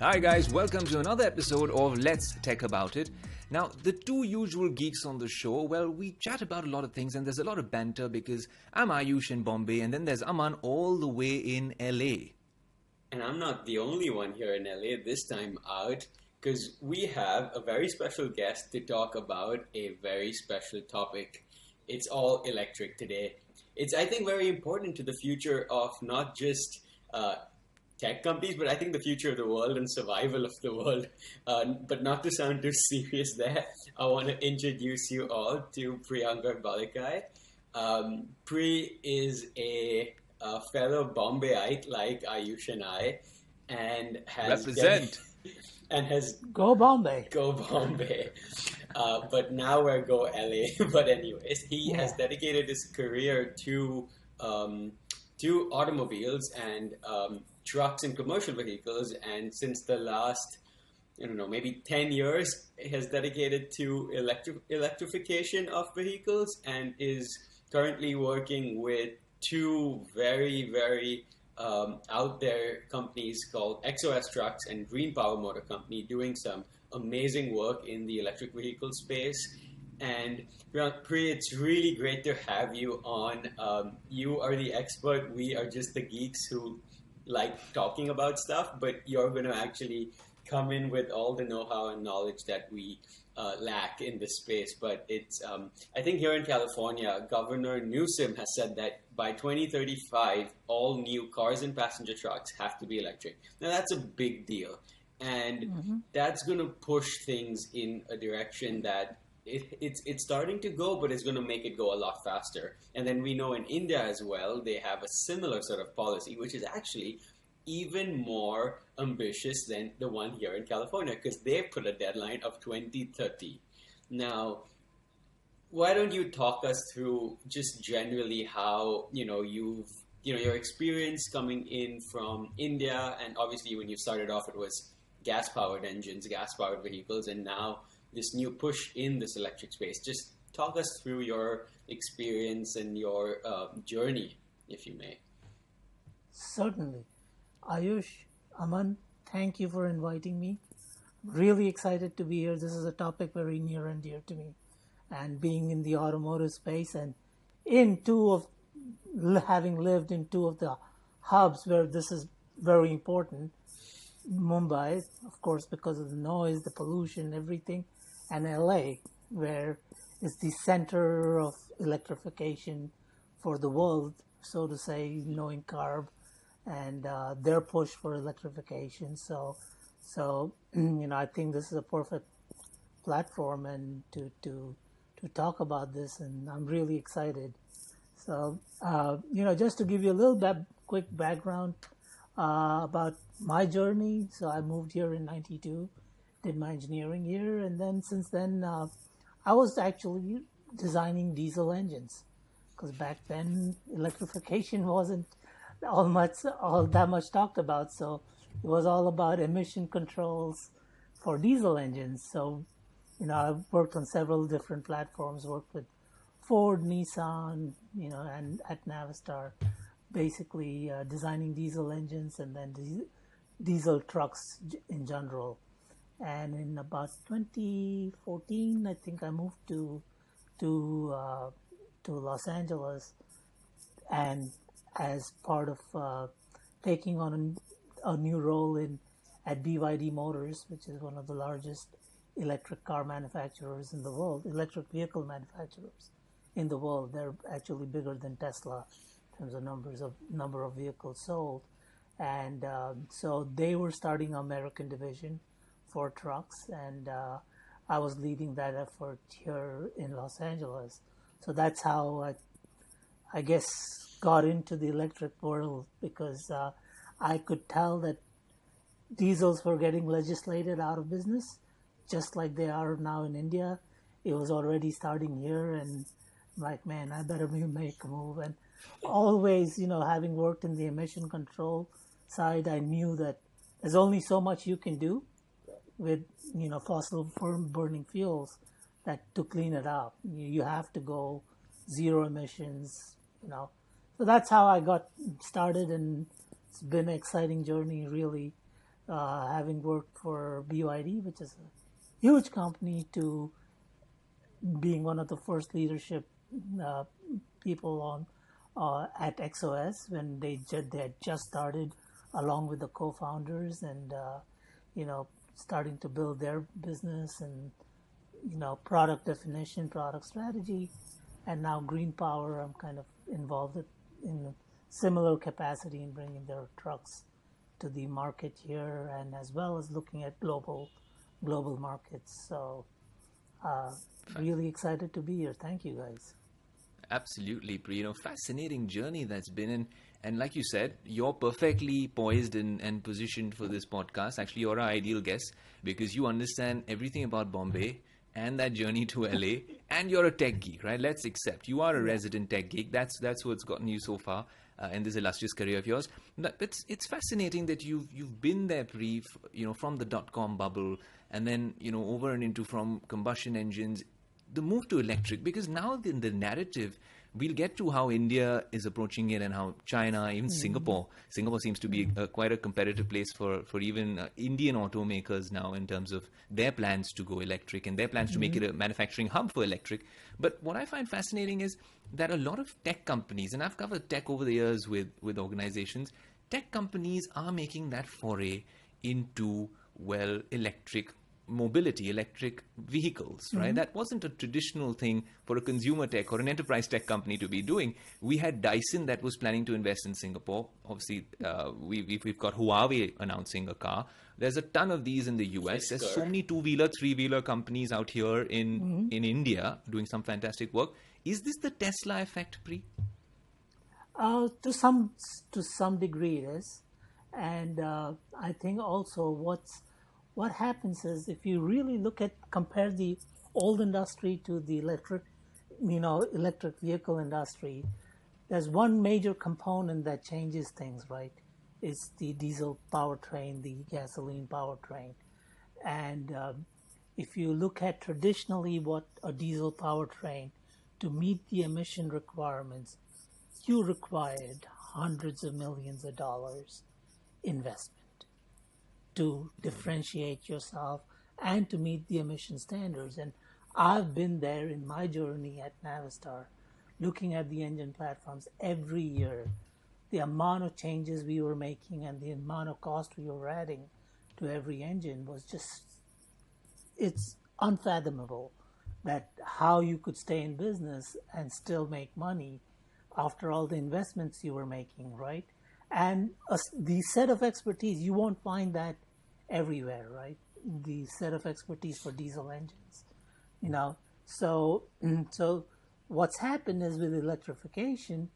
Hi, guys, welcome to another episode of Let's Tech About It. Now, the two usual geeks on the show, well, we chat about a lot of things and there's a lot of banter because I'm Ayush in Bombay and then there's Aman all the way in LA. And I'm not the only one here in LA this time out because we have a very special guest to talk about a very special topic. It's all electric today. It's, I think, very important to the future of not just uh, tech companies, but I think the future of the world and survival of the world. Uh, but not to sound too serious there, I want to introduce you all to Priyanka Balikai. Um, Pri is a, a, fellow Bombayite like Ayush and I, and has represent. and has go Bombay, go Bombay. Uh, but now we're go LA. but anyways, he yeah. has dedicated his career to um, to automobiles and um, trucks and commercial vehicles. And since the last, I don't know, maybe 10 years, has dedicated to electri- electrification of vehicles and is currently working with two very, very um, out there companies called XOS Trucks and Green Power Motor Company doing some amazing work in the electric vehicle space. And Pri, it's really great to have you on. Um, you are the expert. We are just the geeks who like talking about stuff, but you're going to actually come in with all the know-how and knowledge that we uh, lack in this space. But it's, um, I think here in California, Governor Newsom has said that by 2035, all new cars and passenger trucks have to be electric. Now that's a big deal, and mm-hmm. that's going to push things in a direction that it, it's it's starting to go, but it's going to make it go a lot faster. And then we know in India as well, they have a similar sort of policy, which is actually even more ambitious than the one here in California because they put a deadline of 2030. Now, why don't you talk us through just generally how you know you've you know your experience coming in from India, and obviously when you started off, it was gas powered engines, gas powered vehicles, and now this new push in this electric space. Just talk us through your experience and your uh, journey, if you may. Certainly. Ayush, Aman, thank you for inviting me. Really excited to be here. This is a topic very near and dear to me. And being in the automotive space and in two of having lived in two of the hubs where this is very important, Mumbai, of course, because of the noise, the pollution, everything, and LA, where it's the center of electrification for the world, so to say, knowing CARB and uh, their push for electrification. So, so you know, I think this is a perfect platform and to to to talk about this, and I'm really excited. So, uh, you know, just to give you a little bit quick background uh, about my journey. So, I moved here in '92 did my engineering here, and then since then, uh, I was actually designing diesel engines because back then electrification wasn't all much all that much talked about. So it was all about emission controls for diesel engines. So you know, I've worked on several different platforms. Worked with Ford, Nissan, you know, and at Navistar, basically uh, designing diesel engines and then diesel trucks in general and in about 2014 i think i moved to to uh, to los angeles. And as part of uh, taking on a, a, new role in at byd motors which is one of the largest electric car manufacturers in the world electric vehicle manufacturers in the world. They're actually bigger than tesla in terms of numbers of number of vehicles sold. And um, so they were starting american division for trucks, and uh, I was leading that effort here in Los Angeles. So that's how I, I guess, got into the electric world because uh, I could tell that diesels were getting legislated out of business, just like they are now in India. It was already starting here, and like, man, I better make a move. And always, you know, having worked in the emission control side, I knew that there's only so much you can do with you know fossil burning fuels that to clean it up. You, have to go zero emissions you know. So that's how i got started and it's been an exciting journey really uh, having worked for BYD, which is a huge company, to being one of the first leadership uh, people on uh, at XOS when they ju- they had just started, along with the co-founders, and uh, you know starting to build their business and you know product definition, product strategy, and now Green Power. I'm kind of involved in a similar capacity in bringing their trucks to the market here, and as well as looking at global global markets. So, uh, really excited to be here. Thank you, guys. Absolutely, Pri. You know, fascinating journey that's been in. And like you said, you're perfectly poised and, and positioned for this podcast. Actually, you're our ideal guest because you understand everything about Bombay and that journey to LA, and you're a tech geek, right? Let's accept you are a resident tech geek. That's that's what's gotten you so far uh, in this illustrious career of yours. But it's it's fascinating that you've you've been there, Pri, you know, from the dot com bubble, and then you know over and into from combustion engines the move to electric because now in the narrative we'll get to how India is approaching it and how China, even mm. Singapore, Singapore seems to be uh, quite a competitive place for for even uh, Indian automakers now in terms of their plans to go electric and their plans mm. to make it a manufacturing hub for electric. But what I find fascinating is that a lot of tech companies, and I've covered tech over the years with with organizations, tech companies are making that foray into well electric mobility, electric vehicles, right? Mm-hmm. That wasn't a traditional thing for a consumer tech or an enterprise tech company to be doing. We had Dyson that was planning to invest in Singapore. Obviously, uh, we, we've, we've got Huawei announcing a car. There's a ton of these in the US. There's so many two wheeler, three wheeler companies out here in, mm-hmm. in India doing some fantastic work. Is this the Tesla effect, Pri? Uh, to some to some degree, it is, and uh, I think also what's what happens is if you really look at compare the old industry to the electric you know electric vehicle industry there's one major component that changes things right? It's the diesel powertrain the gasoline powertrain. And um, if you look at traditionally what a diesel powertrain to meet the emission requirements you required hundreds of millions of dollars investment to differentiate yourself and to meet the emission standards. And I've been there in my journey at Navistar, looking at the engine platforms every year. The amount of changes we were making and the amount of cost we were adding to every engine was just, it's unfathomable that how you could stay in business and still make money after all the investments you were making, right? And uh, the set of expertise, you won't find that everywhere, right? The set of expertise for diesel engines, you know. So, so what's happened is with electrification,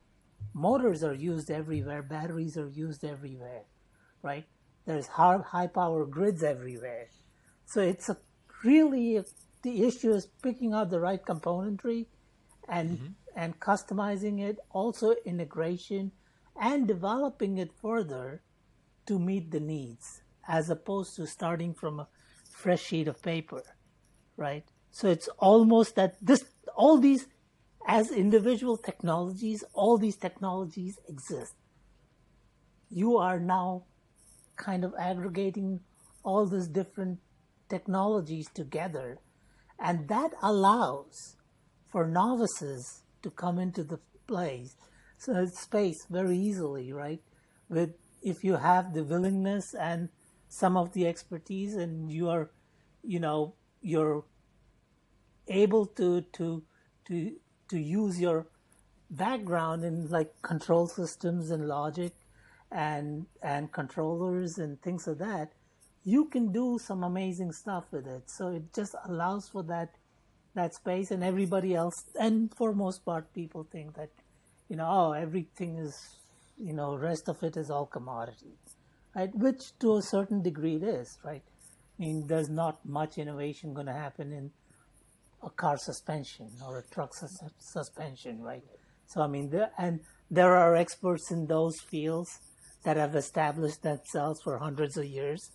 motors are used everywhere, batteries are used everywhere, right? There's high, high power grids everywhere. So it's a really the issue is picking out the right componentry and mm-hmm. and customizing it, also integration and developing it further to meet the needs as opposed to starting from a fresh sheet of paper, right? So it's almost that this, all these, as individual technologies, all these technologies exist. You are now kind of aggregating all these different technologies together, and that allows for novices to come into the place, space very easily, right? With if you have the willingness and some of the expertise and you are you know you're able to to to to use your background in like control systems and logic and and controllers and things of that you can do some amazing stuff with it so it just allows for that that space and everybody else and for most part people think that you know oh everything is you know rest of it is all commodities, right? Which to a certain degree it is, right? I mean, there's not much innovation going to happen in a car suspension or a truck sus- suspension, right? So, I mean, there, and there are experts in those fields that have established themselves for hundreds of years.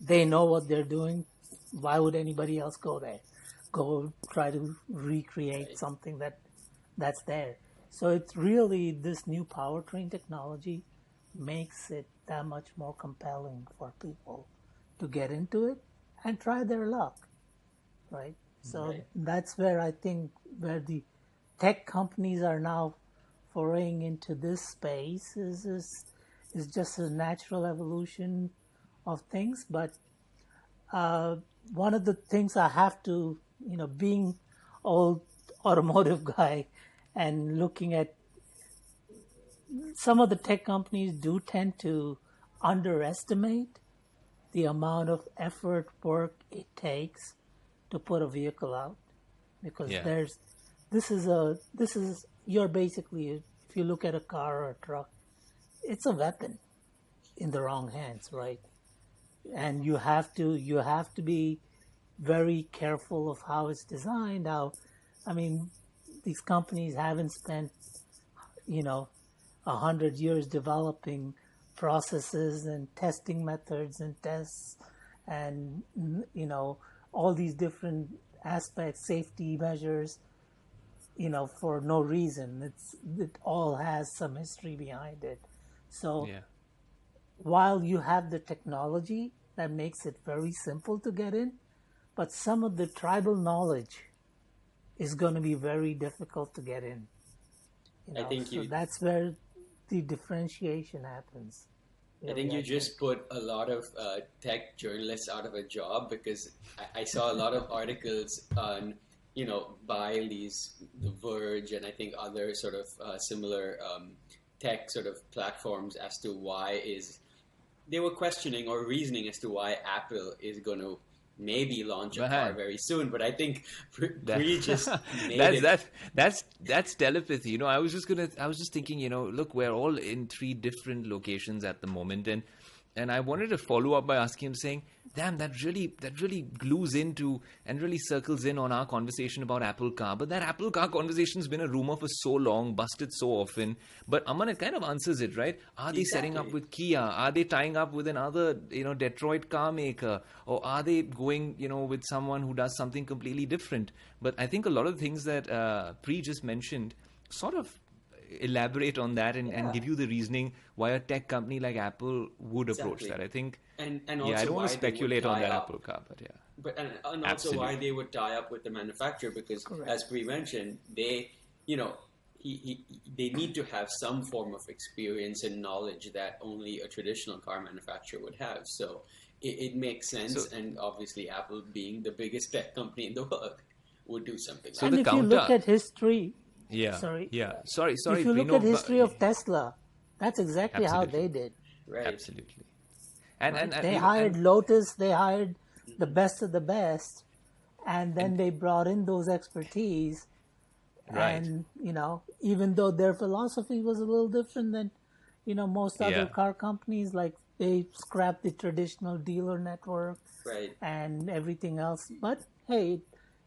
They know what they're doing. Why would anybody else go there? Go try to recreate something that that's there. So it's really this new powertrain technology makes it that much more compelling for people to get into it and try their luck, right? So Right. that's where I think where the tech companies are now foraying into this space is is, is just a natural evolution of things. But uh, one of the things I have to, you know, being old automotive guy and looking at some of the tech companies do tend to underestimate the amount of effort, work it takes to put a vehicle out. Because Yeah. there's this is a this is you're basically if you look at a car or a truck it's a weapon in the wrong hands right? And you have to you have to be very careful of how it's designed. How i mean these companies haven't spent you know a hundred years developing processes and testing methods and tests and you know all these different aspects safety measures you know for no reason it's it all has some history behind it so Yeah. while you have the technology that makes it very simple to get in, but some of the tribal knowledge is going to be very difficult to get in. You I think so you- that's where the differentiation happens. I think you just put a lot of uh, tech journalists out of a job because I, I saw a lot of articles on, you know, by these The Verge and I think other sort of uh, similar um, tech sort of platforms as to why is they were questioning or reasoning as to why Apple is going to maybe launch a car very soon. But I think That- just made that's it. that that's that's telepathy you know i was just gonna i was just thinking you know look we're all in three different locations at the moment and and i wanted to follow up by asking him saying damn that really that really glues into and really circles in on our conversation about apple car but that apple car conversation's been a rumor for so long busted so often. But aman it kind of answers it right? Are they setting up with Kia? Are they tying up with another, you know, Detroit car maker, or are they going, you know, with someone who does something completely different? But I think a lot of the things that uh, Pri just mentioned sort of elaborate on that and, and give you the reasoning why a tech company like Apple would approach that. I think. and, and also yeah, I don't want to speculate on tie that up. Apple car, but yeah. But and, and also why they would tie up with the manufacturer because, Correct. as Pri mentioned, they, you know, he, he, they need to have some form of experience and knowledge that only a traditional car manufacturer would have. So it, it makes sense, So- and obviously Apple, being the biggest tech company in the world, would do something. So like and the if you look at history, Yeah. Sorry. Yeah. Sorry. Sorry. if you look Prino, at but- history of Tesla, that's exactly how they did. right? Absolutely. And, and, and they hired and- Lotus, they hired the best of the best, and then they brought in those expertise. Right. And you know, even though their philosophy was a little different than you know most other Yeah. car companies, like they scrapped the traditional dealer network Right. and everything else. But hey,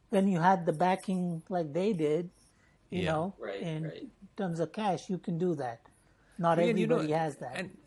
when you had the backing like they did, you Yeah. know, Right, in right. terms of cash, you can do that. Not And, you know, has that. And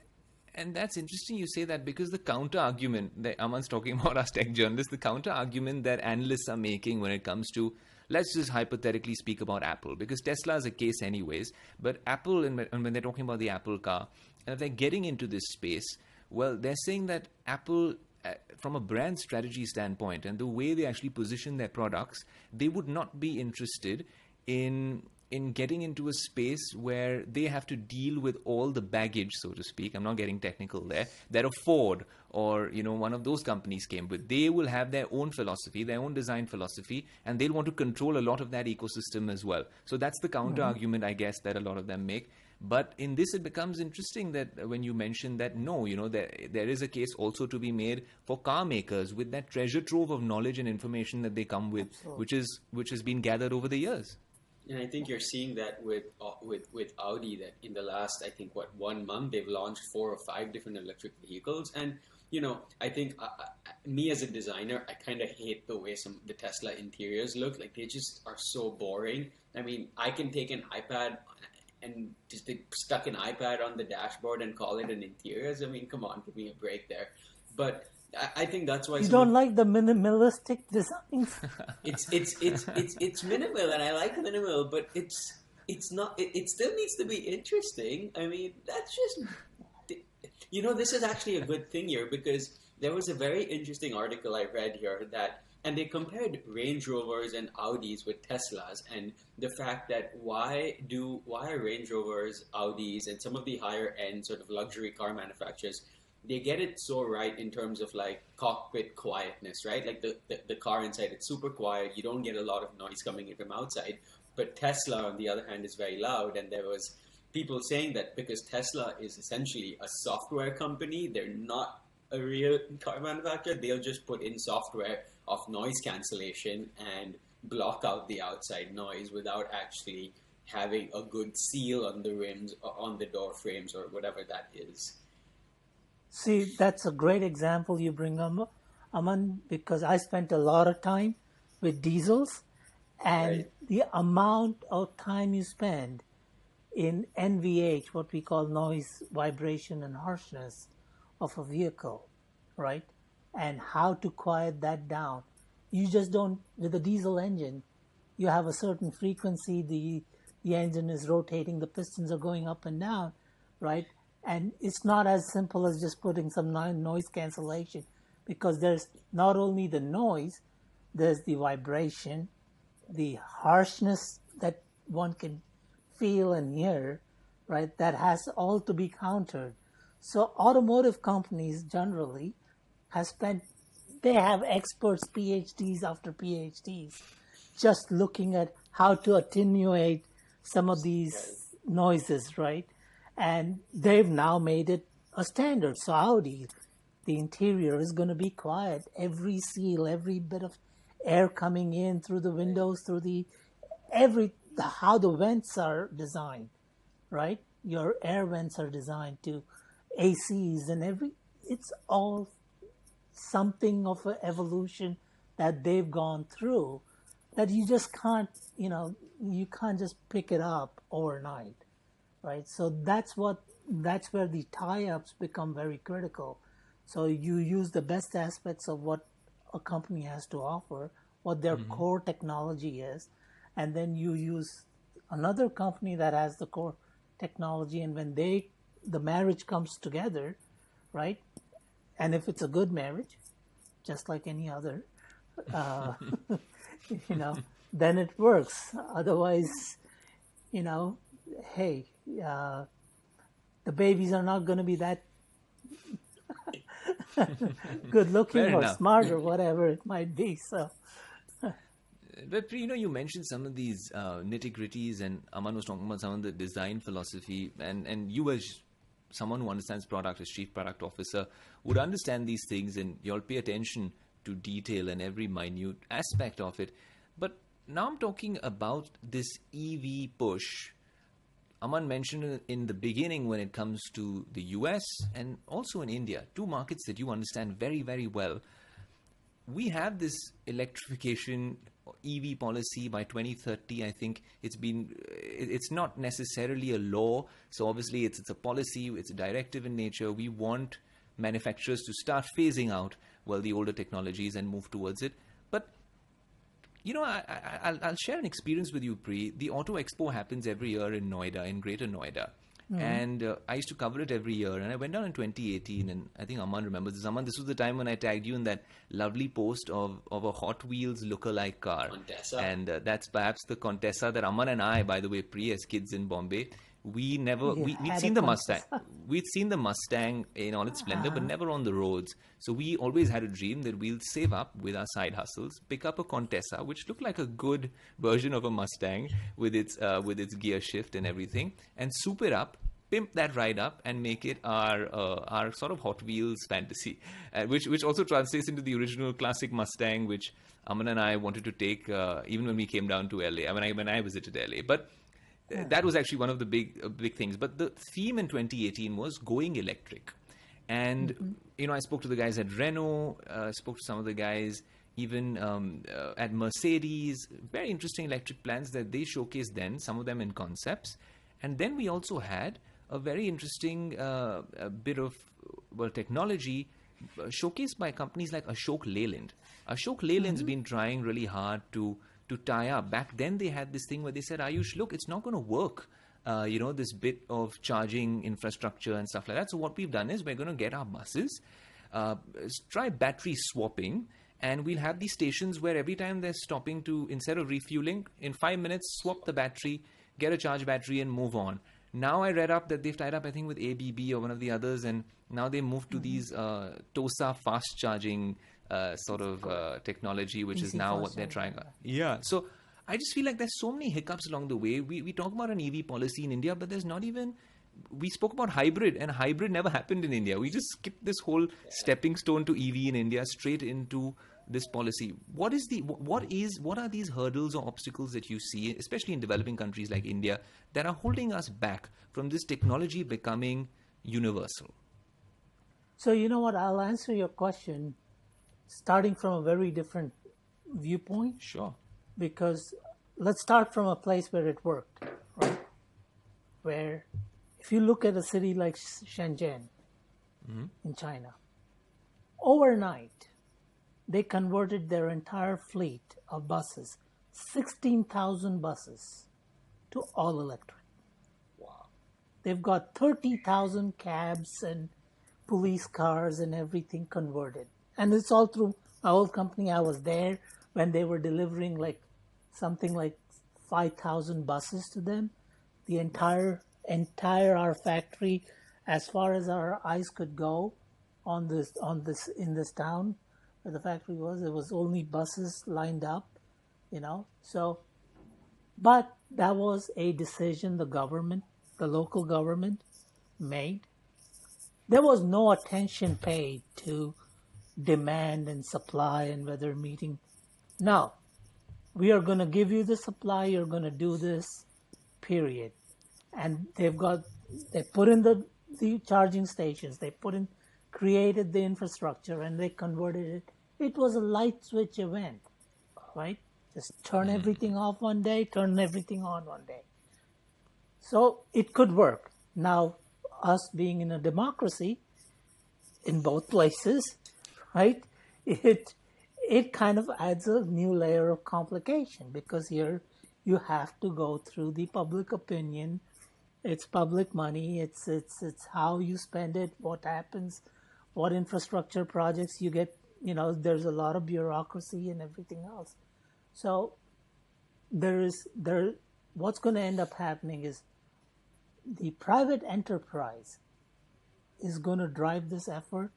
and that's interesting you say that because the counter argument that Aman's talking about us tech journalists, the counter argument that analysts are making when it comes to let's just hypothetically speak about Apple because Tesla is a case anyways, but Apple and when they're talking about the Apple car, and if they're getting into this space, well, they're saying that Apple uh, from a brand strategy standpoint and the way they actually position their products, they would not be interested in in getting into a space where they have to deal with all the baggage, so to speak. I'm not getting technical there. That a Ford or you know one of those companies came with. They will have their own philosophy, their own design philosophy, and they'll want to control a lot of that ecosystem as well. So that's the counter hmm. argument, I guess, that a lot of them make. But in this, it becomes interesting that when you mention that no, you know, there, there is a case also to be made for car makers with that treasure trove of knowledge and information that they come with, which is which has been gathered over the years. And I think you're seeing that with uh, with with Audi that in the last I think what one month they've launched four or five different electric vehicles and you know I think uh, uh, me as a designer I kind of hate the way some the Tesla interiors look like they just are so boring. I mean I can take an iPad and just stuck an iPad on the dashboard and call it an interiors. I mean come on give me a break there. But I, I think that's why you some don't like the minimalistic designs? it's it's it's it's it's minimal and I like minimal, but it's it's not. It, it still needs to be interesting. I mean, that's just You know, this is actually a good thing here because there was a very interesting article I read here that, and they compared Range Rovers and Audis with Teslas, and the fact that why do why are Range Rovers, Audis, and some of the higher end sort of luxury car manufacturers they get it so right in terms of like cockpit quietness, right? Like the, the, the, car inside, it's super quiet. You don't get a lot of noise coming in from outside. But Tesla, on the other hand, is very loud. And there was people saying that because Tesla is essentially a software company, they're not a real car manufacturer. They'll just put in software of noise cancellation and block out the outside noise without actually having a good seal on the rims or on the door frames or whatever that is. See, that's a great example you bring up, Aman, because I spent a lot of time with diesels, and right. the amount of time you spend in NVH, what we call noise, vibration, and harshness of a vehicle, right? And how to quiet that down. You just don't, with a diesel engine, you have a certain frequency, the, the engine is rotating, the pistons are going up and down, right? And it's not as simple as just putting some noise cancellation because there's not only the noise, there's the vibration, the harshness that one can feel and hear, right? That has all to be countered. So automotive companies generally have spent, they have experts, PhDs after PhDs, just looking at how to attenuate some of these noises, right? And they've now made it a standard. So Audi, the interior is going to be quiet. Every seal, every bit of air coming in through the windows, through the every how the vents are designed, right? Your air vents are designed to ACs and every. It's all something of an evolution that they've gone through that you just can't, you know, you can't just pick it up overnight right? So that's what that's where the tie-ups become very critical. So you use the best aspects of what a company has to offer, what their mm-hmm. core technology is, and then you use another company that has the core technology, and when they the marriage comes together, right? And if it's a good marriage, just like any other, uh, you know, then it works. Otherwise, you know, hey, uh, the babies are not going to be that good looking Fair or enough. smart or whatever it might be. So. But you know, you mentioned some of these uh, nitty gritties, and Aman was talking about some of the design philosophy, and and you as someone who understands product as chief product officer would understand these things, and you'll pay attention to detail and every minute aspect of it. But now I'm talking about this EV push Aman mentioned in the beginning when it comes to the US and also in India, two markets that you understand very, very well. We have this electrification EV policy by 2030. I think it's been, it's not necessarily a law. So obviously it's, it's a policy, it's a directive in nature. We want manufacturers to start phasing out, well, the older technologies and move towards it. You know, I, will share an experience with you, Pri. The Auto Expo happens every year in Noida, in Greater Noida. Mm-hmm. And uh, I used to cover it every year. And I went down in 2018, and I think Aman remembers this. Aman, this was the time when I tagged you in that lovely post of, of a Hot Wheels look-alike car. Contessa. And uh, that's perhaps the Contessa that Aman and I, by the way, Pri, as kids in Bombay, we never we, we'd seen the Mustang. we'd seen the Mustang in all its splendor, uh-huh. but never on the roads. So we always had a dream that we'll save up with our side hustles, pick up a Contessa, which looked like a good version of a Mustang with its uh, with its gear shift and everything, and soup it up. Pimp that ride up and make it our uh, our sort of Hot Wheels fantasy, uh, which which also translates into the original classic Mustang, which Aman and I wanted to take uh, even when we came down to LA. I mean, I, when I visited LA, but yeah. that was actually one of the big uh, big things. But the theme in 2018 was going electric, and mm-hmm. you know I spoke to the guys at Renault, uh, spoke to some of the guys even um, uh, at Mercedes. Very interesting electric plans that they showcased then. Some of them in concepts, and then we also had a very interesting uh, a bit of well technology uh, showcased by companies like Ashok Leyland. Ashok Leyland's mm-hmm. been trying really hard to to tie up. Back then, they had this thing where they said, Ayush, look, it's not going to work. uh, you know, this bit of charging infrastructure and stuff like that. So what we've done is we're going to get our buses, uh, try battery swapping, and we'll have these stations where every time they're stopping to, instead of refueling, in five minutes, swap the battery, get a charge battery, and move on. Now I read up that they've tied up, I think, with ABB or one of the others, and now they moved to Mm-hmm. these uh, TOSA fast charging uh, sort of uh, technology, which is now what they're trying. Yeah. So I just feel like there's so many hiccups along the way. We we talk about an EV policy in India, but there's not even. We spoke about hybrid, and hybrid never happened in India. We just skipped this whole stepping stone to EV in India straight into this policy. What is the what is what are these hurdles or obstacles that you see, especially in developing countries like India, that are holding us back from this technology becoming universal? So you know what? I'll answer your question starting from a very different viewpoint Sure. because let's start from a place where it worked, right? Where if you look at a city like Shenzhen mm-hmm. in China, overnight they converted their entire fleet of buses, 16,000 buses, to all electric. Wow. They've got 30,000 cabs and police cars and everything converted. And it's all through my old company. I was there when they were delivering like something like 5,000 buses to them. The entire, entire our factory, as far as our eyes could go on this, on this, in this town where the factory was, it was only buses lined up, you know. So, but that was a decision the government, the local government made. There was no attention paid to demand and supply and whether meeting. Now, we are going to give you the supply, you're going to do this, period. And they've got, they put in the, the charging stations, they put in, created the infrastructure and they converted it. It was a light switch event, right? Just turn mm-hmm. everything off one day, turn everything on one day. So it could work. Now, us being in a democracy in both places, right? It it kind of adds a new layer of complication because here you have to go through the public opinion. It's public money. It's it's it's how you spend it, what happens, what infrastructure projects you get. You know, there's a lot of bureaucracy and everything else. So there is there. What's going to end up happening is the private enterprise is going to drive this effort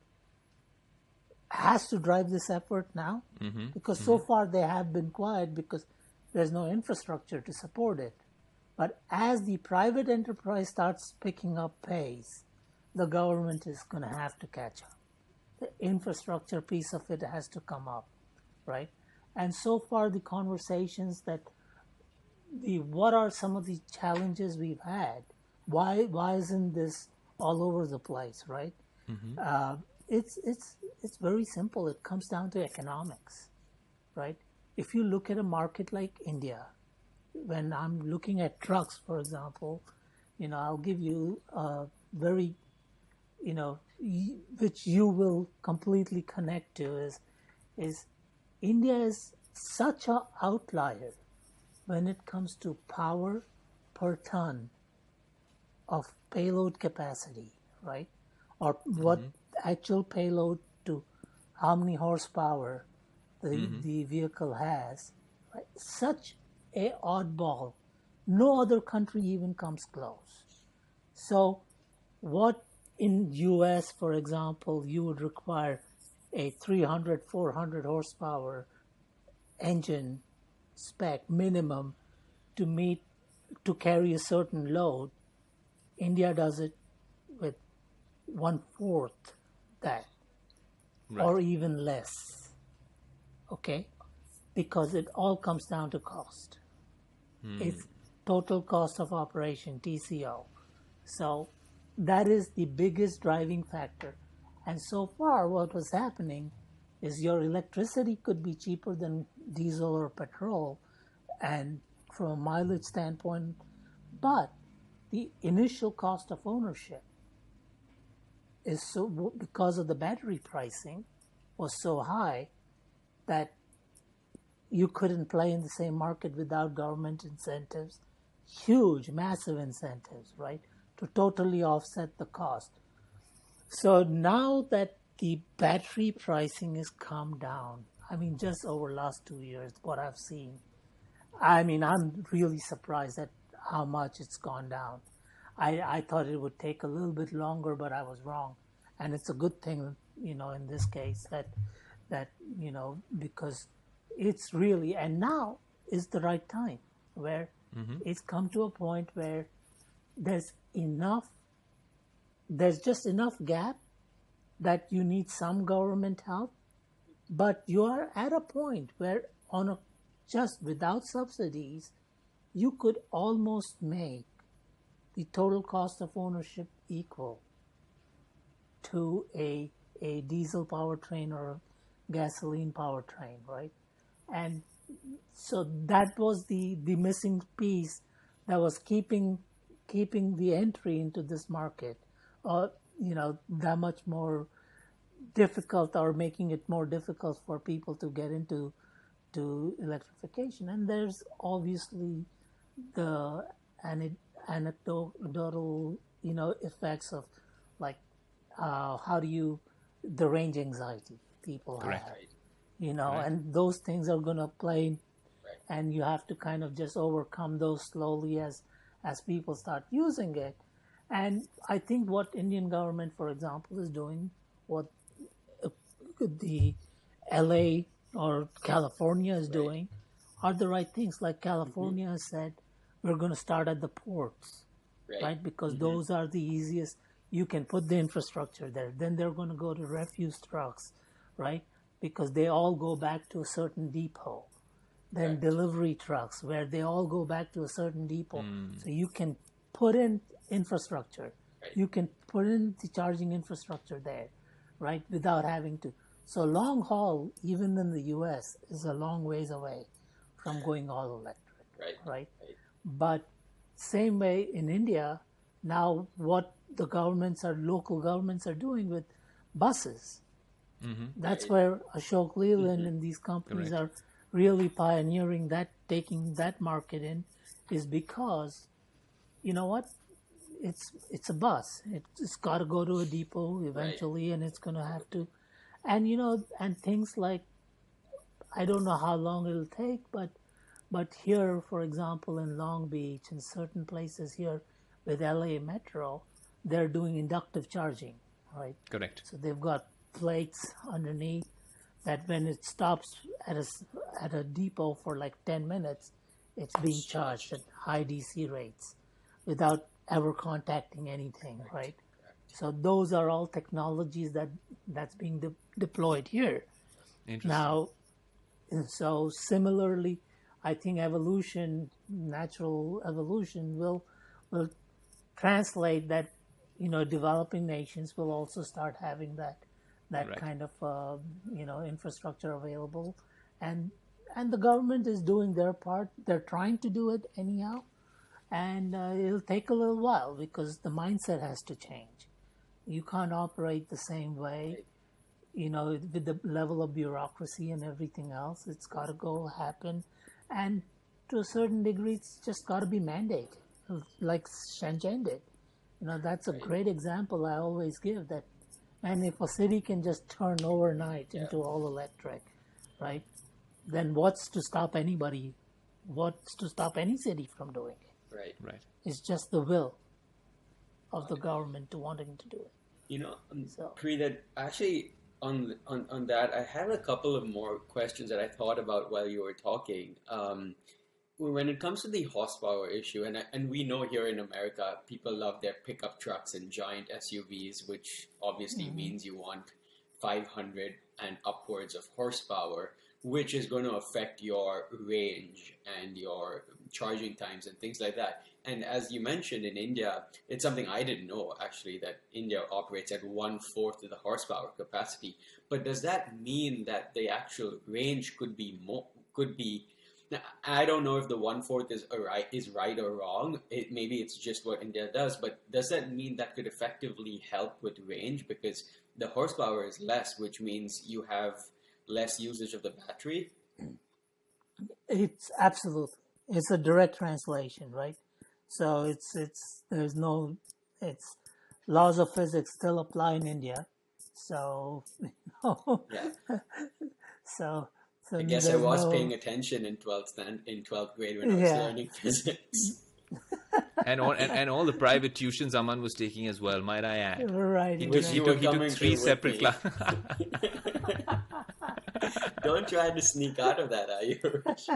has to drive this effort now mm-hmm. because so mm-hmm. far they have been quiet because there's no infrastructure to support it. But as the private enterprise starts picking up pace the government is going to have to catch up. The infrastructure piece of it has to come up right? And so far the conversations that the what are some of the challenges we've had? Why why isn't this all over the place right? Mm-hmm. Uh, it's it's it's very simple. It comes down to economics right? If you look at a market like india when i'm looking at trucks for example you know i'll give you a very you know which you will completely connect to is is india is such a outlier when it comes to power per ton of payload capacity, right? Or what mm-hmm. Actual payload to how many horsepower the, mm-hmm. the vehicle has. Right? Such a oddball. No other country even comes close. So what in US, for example, you would require a 300, 400 horsepower engine spec minimum to meet to carry a certain load india does it with one fourth that or even less okay? Because it all comes down to cost. Hmm. It's total cost of operation tco so that is the biggest driving factor. And so far what was happening is your electricity could be cheaper than diesel or petrol and from a mileage standpoint but the initial cost of ownership is so because of the battery pricing was so high that you couldn't play in the same market without government incentives huge, massive incentives, right, to totally offset the cost. So now that the battery pricing has come down, I mean, just over the last two years, what I've seen, I mean, I'm really surprised at how much it's gone down. I, I thought it would take a little bit longer, but I was wrong. And it's a good thing, you know, in this case that, that, you know, because it's really, and now is the right time where mm-hmm. it's come to a point where there's enough, there's just enough gap that you need some government help, but you are at a point where on a just without subsidies, you could almost make the total cost of ownership equal to a, a diesel powertrain or a gasoline powertrain, right? And so that was the, the missing piece that was keeping keeping the entry into this market, uh, you know, that much more difficult or making it more difficult for people to get into to electrification. And there's obviously the anecdotal, you know, effects of like uh, how do you the range anxiety people Correct. have, you know, right. and those things are going to play, right. and you have to kind of just overcome those slowly as as people start using it. And I think what Indian government, for example, is doing, what uh, the LA or California is right. doing, are the right things. Like California mm-hmm. said, we're going to start at the ports, right? right? Because mm-hmm. those are the easiest. You can put the infrastructure there. Then they're going to go to refuse trucks, right? Because they all go back to a certain depot. Then right. delivery trucks, where they all go back to a certain depot. Mm. So you can put in infrastructure. Right. You can put in the charging infrastructure there, right? Without having to. So long haul, even in the U.S., is a long ways away from going all electric, right? right? But same way in India, now what the governments are, local governments are doing with buses. Mm-hmm. That's where Ashok Leyland mm-hmm. and these companies are really pioneering that, taking that market in, is because, you know what? It's it's a bus. It's got to go to a depot eventually, right. and it's going to have to, and you know, and things like, I don't know how long it'll take, but but here, for example, in Long Beach, in certain places here with LA Metro, they're doing inductive charging, right? Correct. So they've got plates underneath that when it stops at a, at a depot for like 10 minutes, it's being charged at high DC rates without ever contacting anything, right? So those are all technologies that that's being de- deployed here. Now, so similarly, I think evolution, natural evolution, will will translate that. You know, developing nations will also start having that that right. kind of uh, you know infrastructure available, and and the government is doing their part. They're trying to do it anyhow, and uh, it'll take a little while because the mindset has to change. You can't operate the same way, you know, with the level of bureaucracy and everything else. It's got to go happen and to a certain degree, it's just got to be mandated, like Shenzhen did. You know, that's a great example I always give that, and if a city can just turn overnight yeah. into all electric, right, then what's to stop anybody? What's to stop any city from doing it? Right, right. It's just the will of the government to wanting to do it. You know, um, so, Pri, that actually on, on on that, I had a couple of more questions that I thought about while you were talking. Um, when it comes to the horsepower issue, and and we know here in America, people love their pickup trucks and giant SUVs, which obviously mm-hmm. means you want 500 and upwards of horsepower, which is going to affect your range and your charging times and things like that. And as you mentioned in India, it's something I didn't know actually that India operates at one fourth of the horsepower capacity. But does that mean that the actual range could be more, could be now, I don't know if the one fourth is right is right or wrong. It, maybe it's just what India does, but does that mean that could effectively help with range because the horsepower is less, which means you have less usage of the battery? It's absolutely. It's a direct translation, right? So it's it's there's no it's laws of physics still apply in India. So you know, Yeah. so so I guess I was no paying attention in twelfth stand in twelfth grade when I was yeah learning physics. And all and, and all the private tuitions Aman was taking as well, might I add. right He took Wish he took he took three separate classes. Don't try to sneak out of that, Ayush.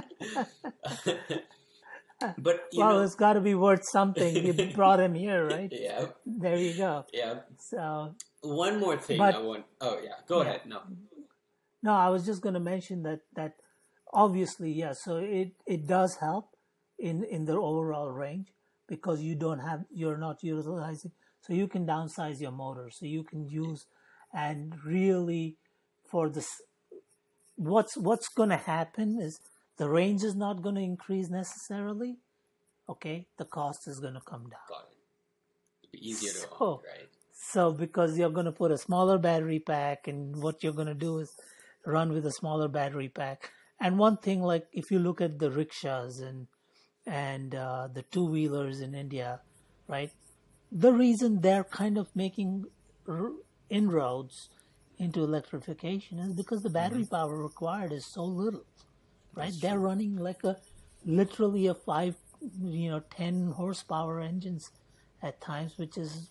but you Well, know, it's got to be worth something. You brought him here, right? yeah, There you go. yeah. So, One more thing but, I want. Oh yeah, go yeah, ahead. No, no, I was just going to mention that that obviously, yeah. So it it does help in in the overall range because you don't have you're not utilizing. So you can downsize your motor. So you can use and really for this. What's what's going to happen is the range is not going to increase necessarily. Okay, the cost is going to come down. got it. It'd be easier to own, So right? So because you're going to put a smaller battery pack, and what you're going to do is run with a smaller battery pack. And one thing, like if you look at the rickshaws and and uh, the two wheelers in India, right? The reason they're kind of making r- inroads into electrification is because the battery power required is so little, right? That's They're true. running like a literally a five, you know, ten horsepower engines at times, which is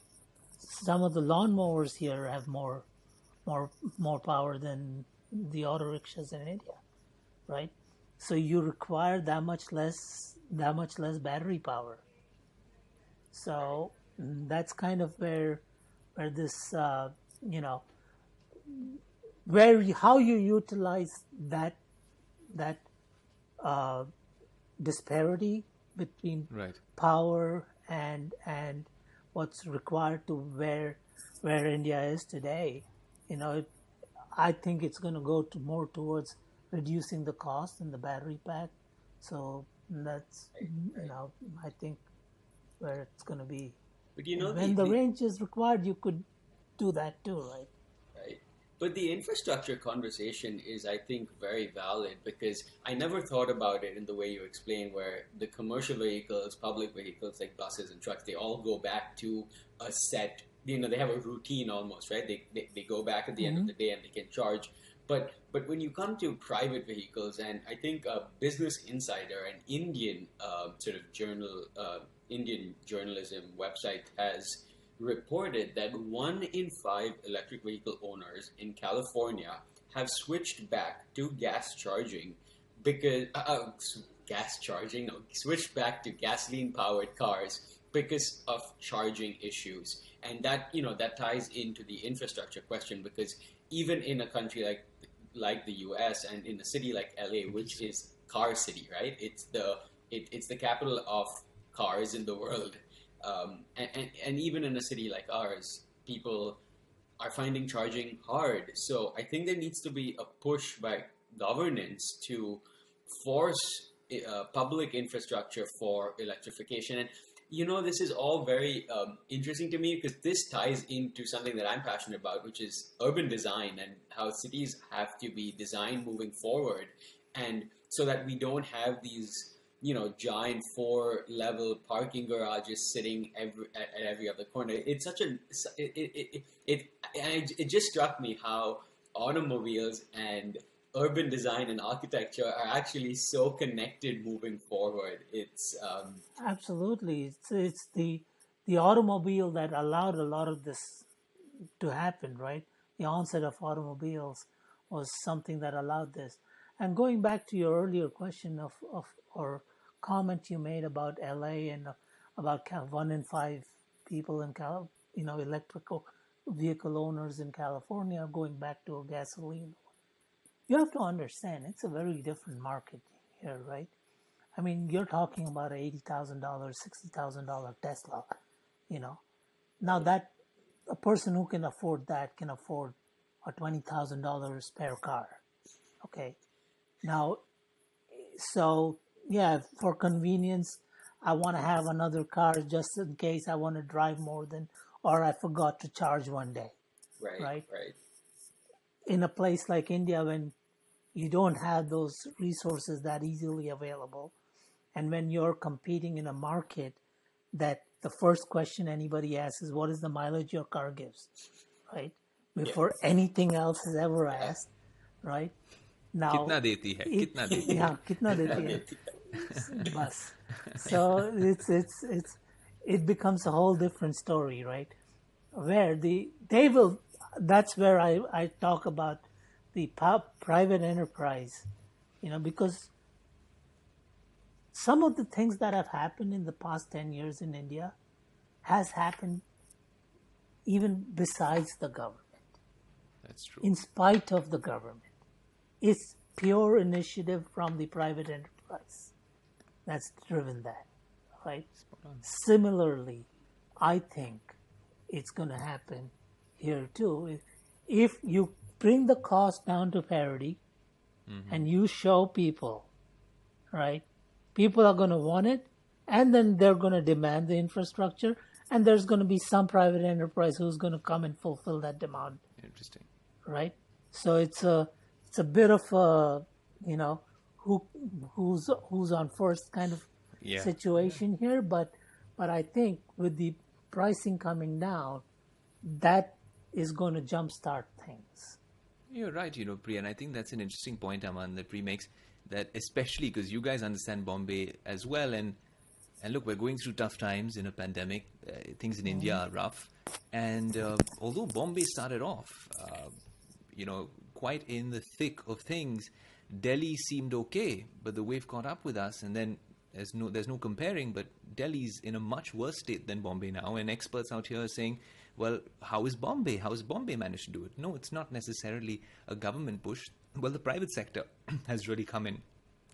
some of the lawnmowers here have more more more power than the auto rickshaws in India, right? So you require that much less that much less battery power. So mm, that's kind of where where this uh, you know where you, how you utilize that that uh, disparity between Right. power and and what's required to where where India is today. You know, it, I think it's going to go to more towards reducing the cost in the battery pack. So that's you know I think where it's going to be. But you know, When the the range is required, you could do that too, right? But the infrastructure conversation is, I think, very valid because I never thought about it in the way you explain, where the commercial vehicles, public vehicles like buses and trucks, they all go back to a set, you know, they have a routine almost, right? They, they, they go back at the end of hmm the day and they can charge. But but when you come to private vehicles, and I think a Business Insider, an Indian uh, sort of journal, uh, Indian journalism website, has reported that one in five electric vehicle owners in California have switched back to gas charging because uh, uh, gas charging, no, switched back to gasoline powered cars because of charging issues. And that, you know, that ties into the infrastructure question because even in a country like like the US and in a city like LA, which is car city, right? It's the it, it's the capital of cars in the world. Um, and, and, even in a city like ours, people are finding charging hard. So I think there needs to be a push by governance to force uh, public infrastructure for electrification. And you know, this is all very um, interesting to me because this ties into something that I'm passionate about, which is urban design and how cities have to be designed moving forward, and so that we don't have these you know giant four level parking garages sitting every at, at every other corner. It's such a it it it, it, it, just struck me how automobiles and urban design and architecture are actually so connected moving forward. It's um, Absolutely, it's it's the the automobile that allowed a lot of this to happen, right? The onset of automobiles was something that allowed this. And going back to your earlier question of, of or comment you made about LA and uh, about one in five people in Cal, you know, electrical vehicle owners in California going back to a gasoline. You have to understand it's a very different market here, right? I mean, you're talking about a eighty thousand dollars, sixty thousand dollar Tesla, you know. Now that a person who can afford that can afford a twenty thousand dollar spare car. Okay. Now so yeah, for convenience, I want to have another car just in case I want to drive more than, or I forgot to charge one day. Right. Right. Right. In a place like India, when you don't have those resources that easily available, and when you're competing in a market that the first question anybody asks is what is the mileage your car gives right before anything else is ever asked right now kitna deti hai kitna deti hai kitna deti hai Bus. So it's it's it's it becomes a whole different story, right? Where the they will that's where I I talk about the private enterprise, you know, because some of the things that have happened in the past 10 years in India has happened even besides the government that's true in spite of the government. It's pure initiative from the private enterprise that's driven that, right? Similarly, I think it's going to happen here too. If, if you bring the cost down to parity mm-hmm. and you show people, right? People are going to want it and then they're going to demand the infrastructure and there's going to be some private enterprise who's going to come and fulfill that demand interesting right? So it's a it's a bit of a you know who who's who's on first kind of Yeah. situation here, but but I think with the pricing coming down, that is going to jumpstart things. You're right, you know, Pri, and I think that's an interesting point, Aman, that Pri makes. That especially because you guys understand Bombay as well, and and look, we're going through tough times in a pandemic. Uh, things in India are rough, and uh, although Bombay started off, uh, you know, quite in the thick of things, Delhi seemed okay, but the wave caught up with us, and then there's no there's no comparing, but Delhi's in a much worse state than Bombay now, and experts out here are saying, well, how is Bombay? How has Bombay managed to do it? No, it's not necessarily a government push. Well, the private sector has really come in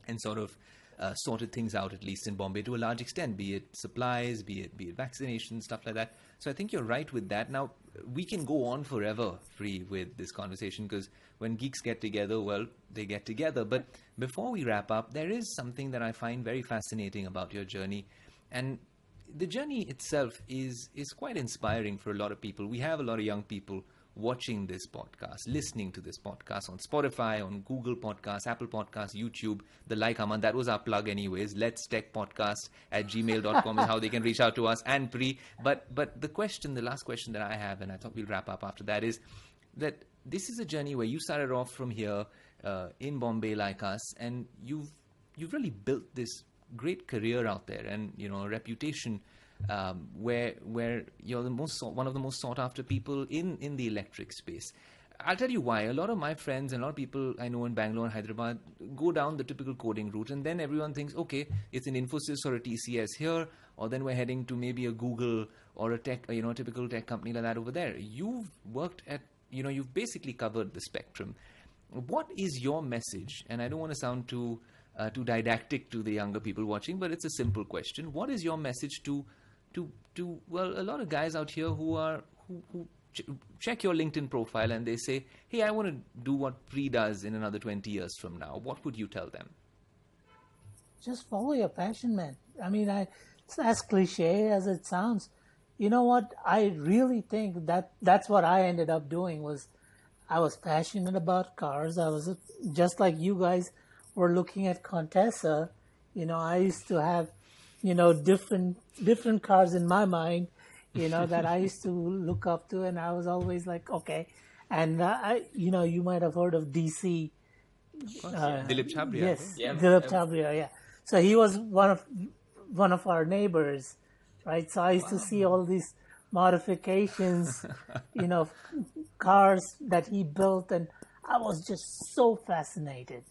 and sort of uh, sorted things out, at least in Bombay, to a large extent, be it supplies, be it be it vaccinations, stuff like that. So I think you're right with that. Now we can go on forever Pri with this conversation because when geeks get together, well, they get together. But before we wrap up, there is something that I find very fascinating about your journey, and the journey itself is is quite inspiring for a lot of people. We have a lot of young people watching this podcast, listening to this podcast on Spotify, on Google Podcasts, Apple Podcasts, YouTube, the like Aman. That was our plug anyways. Let's Tech Podcast at gmail.com is how they can reach out to us and Pri. But but the question, the last question that I have, and I thought we'll wrap up after that, is that this is a journey where you started off from here uh, in Bombay like us, and you've you've really built this great career out there and you know a reputation um, where where you're the most one of the most sought after people in in the electric space. I'll tell you why. A lot of my friends and a lot of people I know in Bangalore and Hyderabad go down the typical coding route, and then everyone thinks, okay, it's an Infosys or a TCS here, or then we're heading to maybe a Google or a tech, you know, a typical tech company like that over there. You've worked at, you know, you've basically covered the spectrum. What is your message? And I don't want to sound too uh, too didactic to the younger people watching, but it's a simple question. What is your message to to to well a lot of guys out here who are who, who ch- check your LinkedIn profile and they say, "Hey, I want to do what Pri does in another 20 years from now." What would you tell them? Just follow your passion, man. I mean, I it's as cliche as it sounds. You know what? I really think that that's what I ended up doing was I was passionate about cars. I was just like you guys were looking at Contessa. You know, I used to have, you know, different different cars in my mind. You know that I used to look up to, and I was always like, okay. And uh, I, you know, you might have heard of DC. Uh, Dilip Chhabria. Yes, Yeah. Dilip Chhabria. Yeah. So he was one of one of our neighbors, right? So I used to see all these modifications, you know, cars that he built, and I was just so fascinated.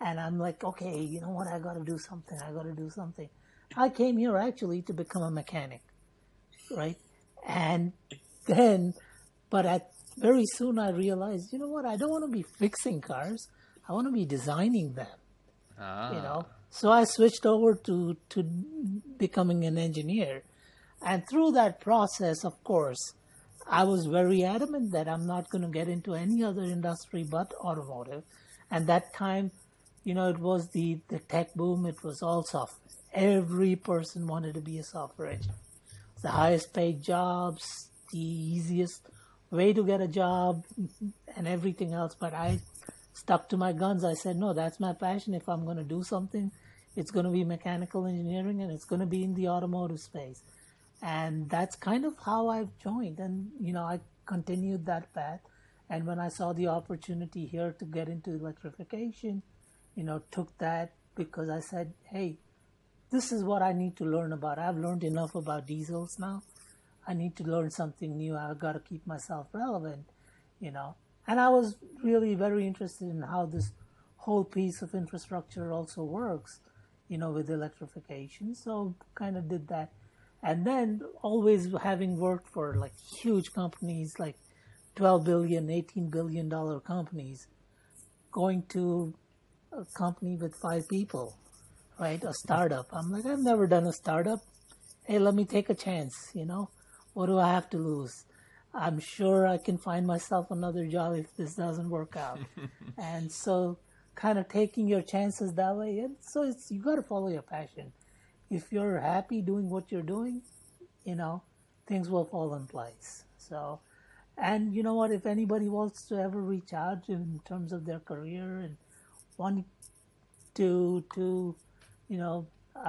And I'm like, okay, you know what? I got to do something. I got to do something. I came here actually to become a mechanic, right? And then, but at very soon I realized, you know what? I don't want to be fixing cars. I want to be designing them Ah, you know so i switched over to to becoming an engineer and through that process of course i was very adamant that i'm not going to get into any other industry but automotive and that time you know it was the the tech boom it was all software every person wanted to be a software engineer the highest paid jobs the easiest way to get a job and everything else but i stuck to my guns. I said, no, that's my passion. If I'm going to do something, it's going to be mechanical engineering and it's going to be in the automotive space. And that's kind of how I've joined. And, you know, I continued that path. And when I saw the opportunity here to get into electrification, you know, took that because I said, hey, this is what I need to learn about. I've learned enough about diesels now. I need to learn something new. I've got to keep myself relevant, you know. And I was really very interested in how this whole piece of infrastructure also works, you know, with electrification. So kind of did that. And then always having worked for like huge companies like 12 billion, 18 billion dollar companies, going to a company with five people, right? A startup. I'm like, I've never done a startup. Hey, let me take a chance, you know? What do I have to lose? I'm sure I can find myself another job if this doesn't work out. and so kind of taking your chances that way. And so it's you got to follow your passion. If you're happy doing what you're doing, you know, things will fall in place. So and you know what, if anybody wants to ever reach out in terms of their career and want to to you know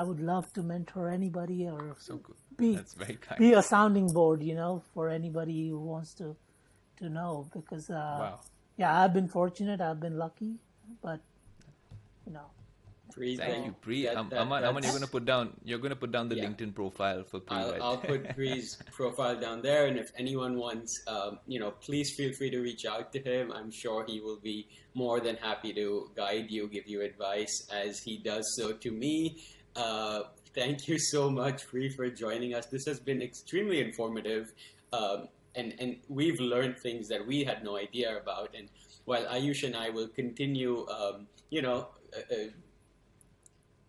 I would love to mentor anybody or So good. be That's very kind. be a sounding board, you know, for anybody who wants to to know because uh, Wow. yeah, I've been fortunate, I've been lucky, but you know, Thank you, Pri. that- Um, that- Aman, Aman, you're gonna put down. You're gonna put down the Yeah. LinkedIn profile for Pri. I'll, right I'll put Pri's profile down there, and if anyone wants, um, you know, please feel free to reach out to him. I'm sure he will be more than happy to guide you, give you advice, as he does so to me. Uh, thank you so much, Pri, for joining us. This has been extremely informative, um, and and we've learned things that we had no idea about. And while Ayush and I will continue, um, you know. Uh, uh,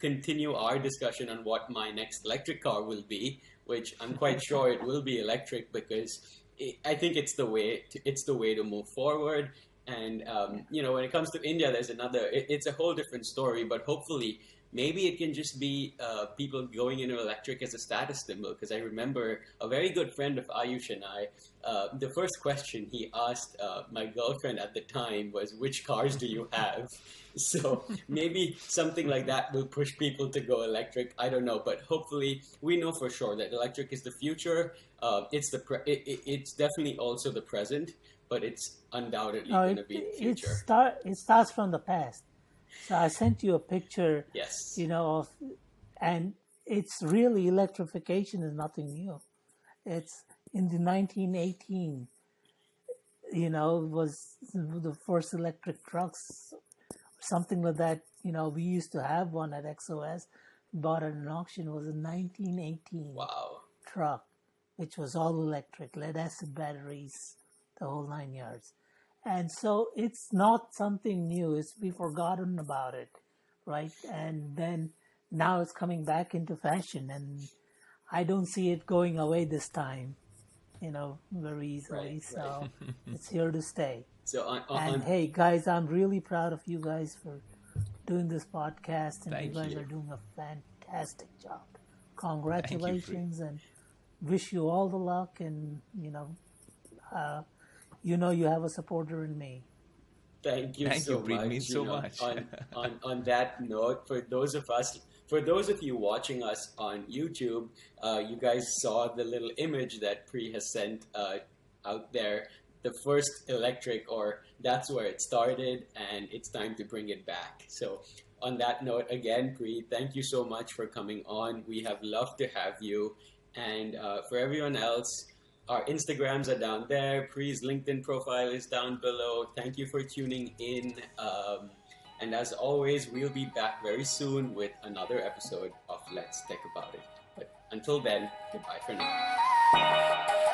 continue our discussion on what my next electric car will be, which I'm quite sure it will be electric because it, I think it's the way to, it's the way to move forward. And um, you know, when it comes to India, there's another. It, it's a whole different story, but hopefully. Maybe it can just be uh, people going into electric as a status symbol. Because I remember a very good friend of Ayush and I, uh, the first question he asked uh, my girlfriend at the time was, "Which cars do you have?" So maybe something like that will push people to go electric. I don't know, but hopefully we know for sure that electric is the future. Uh, it's the it, it, it's definitely also the present, but it's undoubtedly no, going to be the it future. start it starts from the past. So I sent you a picture, yes. you know, of, and it's really electrification is nothing new. It's in the 1918, you know, was the first electric trucks, something like that. You know, we used to have one at XOS, bought at an auction. Was a 1918 Wow. truck, which was all electric, lead acid batteries, the whole nine yards. And so it's not something new. It's we forgotten about it, right? And then now it's coming back into fashion, and I don't see it going away this time, you know, very easily. Right, so it's here to stay. So on, on, And on hey, guys, I'm really proud of you guys for doing this podcast, and you guys you. are doing a fantastic job. Congratulations, and wish you all the luck. And you know, uh, you know, you have a supporter in me. Thank you Thank so you, much. Means you so know, much. on, on on that note, for those of us, for those of you watching us on YouTube, uh, you guys saw the little image that Pri has sent uh, out there. The first electric, or that's where it started, and it's time to bring it back. So, on that note, again, Pri, thank you so much for coming on. We have loved to have you, and uh, for everyone else. Our Instagrams are down there. Pri's LinkedIn profile is down below. Thank you for tuning in. Um, and as always, we'll be back very soon with another episode of Let's Tech About It. But until then, goodbye for now.